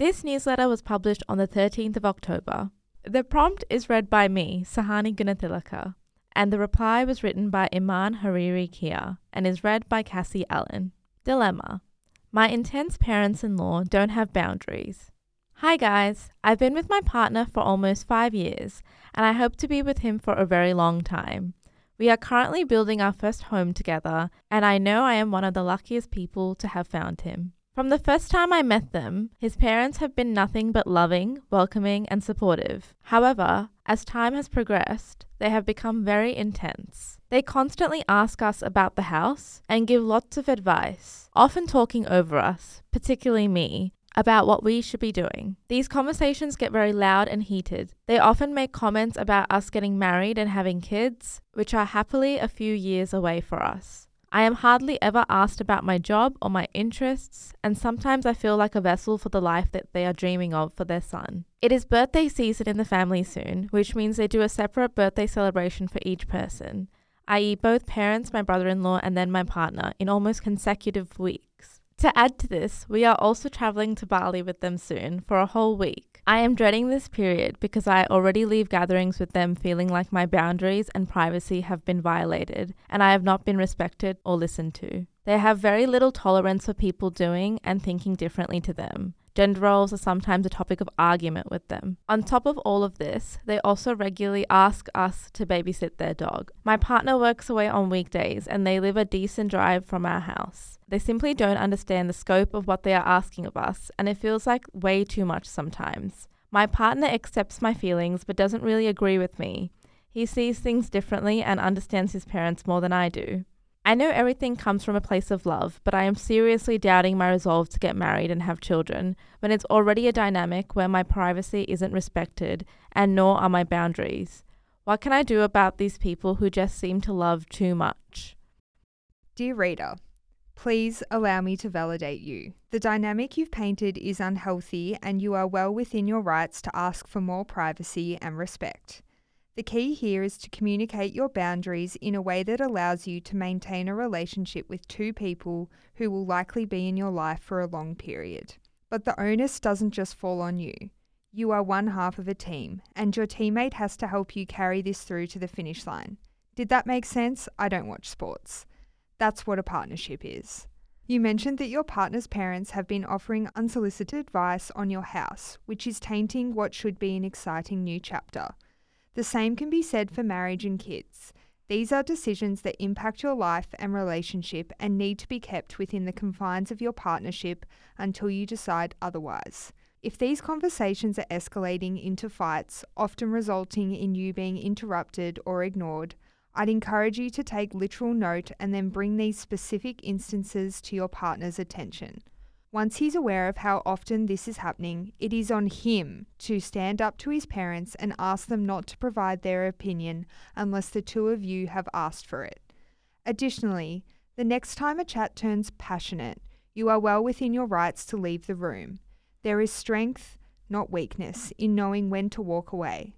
This newsletter was published on the 13th of October. The prompt is read by me, Sahani Gunathilaka, and the reply was written by Iman Hariri Kia and is read by Cassie Allen. Dilemma My intense parents in law don't have boundaries. Hi guys, I've been with my partner for almost five years, and I hope to be with him for a very long time. We are currently building our first home together, and I know I am one of the luckiest people to have found him. From the first time I met them, his parents have been nothing but loving, welcoming, and supportive. However, as time has progressed, they have become very intense. They constantly ask us about the house and give lots of advice, often talking over us, particularly me, about what we should be doing. These conversations get very loud and heated. They often make comments about us getting married and having kids, which are happily a few years away for us. I am hardly ever asked about my job or my interests, and sometimes I feel like a vessel for the life that they are dreaming of for their son. It is birthday season in the family soon, which means they do a separate birthday celebration for each person, i.e., both parents, my brother in law, and then my partner, in almost consecutive weeks. To add to this, we are also traveling to Bali with them soon for a whole week. I am dreading this period because I already leave gatherings with them feeling like my boundaries and privacy have been violated and I have not been respected or listened to. They have very little tolerance for people doing and thinking differently to them. Gender roles are sometimes a topic of argument with them. On top of all of this, they also regularly ask us to babysit their dog. My partner works away on weekdays and they live a decent drive from our house. They simply don't understand the scope of what they are asking of us, and it feels like way too much sometimes. My partner accepts my feelings but doesn't really agree with me. He sees things differently and understands his parents more than I do. I know everything comes from a place of love, but I am seriously doubting my resolve to get married and have children when it's already a dynamic where my privacy isn't respected and nor are my boundaries. What can I do about these people who just seem to love too much? Dear reader, please allow me to validate you. The dynamic you've painted is unhealthy, and you are well within your rights to ask for more privacy and respect. The key here is to communicate your boundaries in a way that allows you to maintain a relationship with two people who will likely be in your life for a long period. But the onus doesn't just fall on you. You are one half of a team, and your teammate has to help you carry this through to the finish line. Did that make sense? I don't watch sports. That's what a partnership is. You mentioned that your partner's parents have been offering unsolicited advice on your house, which is tainting what should be an exciting new chapter. The same can be said for marriage and kids. These are decisions that impact your life and relationship and need to be kept within the confines of your partnership until you decide otherwise. If these conversations are escalating into fights, often resulting in you being interrupted or ignored, I'd encourage you to take literal note and then bring these specific instances to your partner's attention. Once he's aware of how often this is happening, it is on him to stand up to his parents and ask them not to provide their opinion unless the two of you have asked for it. Additionally, the next time a chat turns passionate, you are well within your rights to leave the room. There is strength, not weakness, in knowing when to walk away.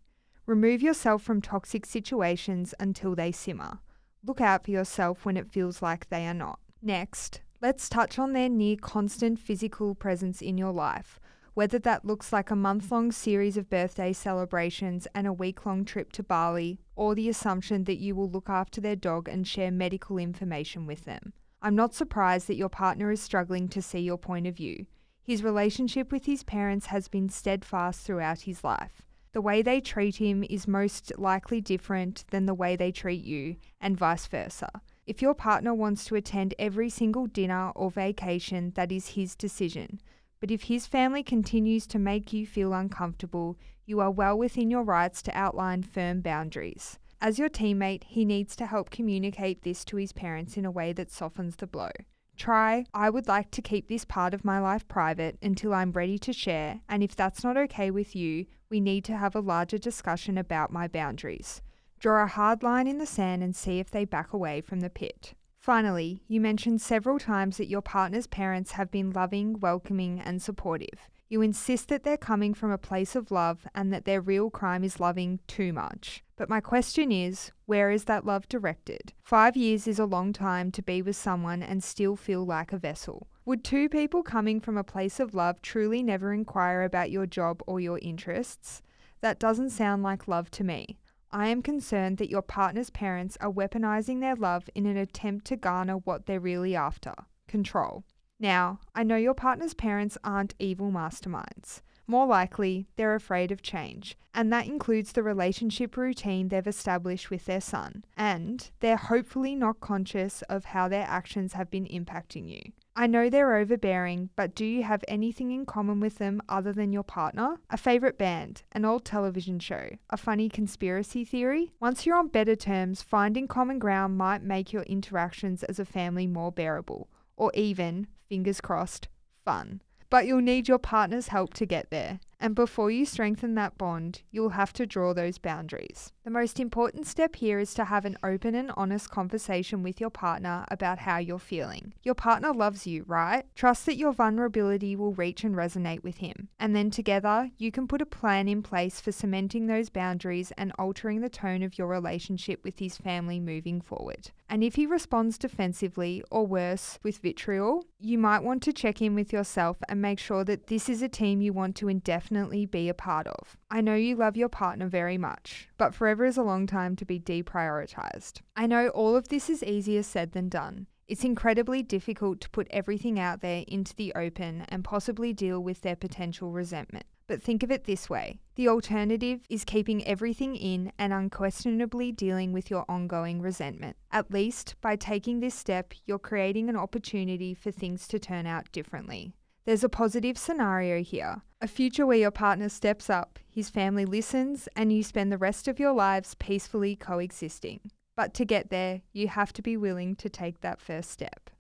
Remove yourself from toxic situations until they simmer. Look out for yourself when it feels like they are not. Next, Let's touch on their near constant physical presence in your life, whether that looks like a month long series of birthday celebrations and a week long trip to Bali, or the assumption that you will look after their dog and share medical information with them. I'm not surprised that your partner is struggling to see your point of view. His relationship with his parents has been steadfast throughout his life. The way they treat him is most likely different than the way they treat you, and vice versa. If your partner wants to attend every single dinner or vacation, that is his decision. But if his family continues to make you feel uncomfortable, you are well within your rights to outline firm boundaries. As your teammate, he needs to help communicate this to his parents in a way that softens the blow. Try, I would like to keep this part of my life private until I'm ready to share, and if that's not okay with you, we need to have a larger discussion about my boundaries. Draw a hard line in the sand and see if they back away from the pit. Finally, you mentioned several times that your partner's parents have been loving, welcoming, and supportive. You insist that they're coming from a place of love and that their real crime is loving too much. But my question is where is that love directed? Five years is a long time to be with someone and still feel like a vessel. Would two people coming from a place of love truly never inquire about your job or your interests? That doesn't sound like love to me. I am concerned that your partner's parents are weaponizing their love in an attempt to garner what they're really after control. Now, I know your partner's parents aren't evil masterminds. More likely, they're afraid of change, and that includes the relationship routine they've established with their son, and they're hopefully not conscious of how their actions have been impacting you. I know they're overbearing, but do you have anything in common with them other than your partner? A favourite band, an old television show, a funny conspiracy theory? Once you're on better terms, finding common ground might make your interactions as a family more bearable, or even, fingers crossed, fun but you'll need your partner's help to get there. And before you strengthen that bond, you'll have to draw those boundaries. The most important step here is to have an open and honest conversation with your partner about how you're feeling. Your partner loves you, right? Trust that your vulnerability will reach and resonate with him. And then together, you can put a plan in place for cementing those boundaries and altering the tone of your relationship with his family moving forward. And if he responds defensively or worse, with vitriol, you might want to check in with yourself and make sure that this is a team you want to indefinitely be a part of. I know you love your partner very much, but forever is a long time to be deprioritized. I know all of this is easier said than done. It's incredibly difficult to put everything out there into the open and possibly deal with their potential resentment. But think of it this way the alternative is keeping everything in and unquestionably dealing with your ongoing resentment. At least by taking this step, you're creating an opportunity for things to turn out differently. There's a positive scenario here a future where your partner steps up, his family listens, and you spend the rest of your lives peacefully coexisting. But to get there, you have to be willing to take that first step.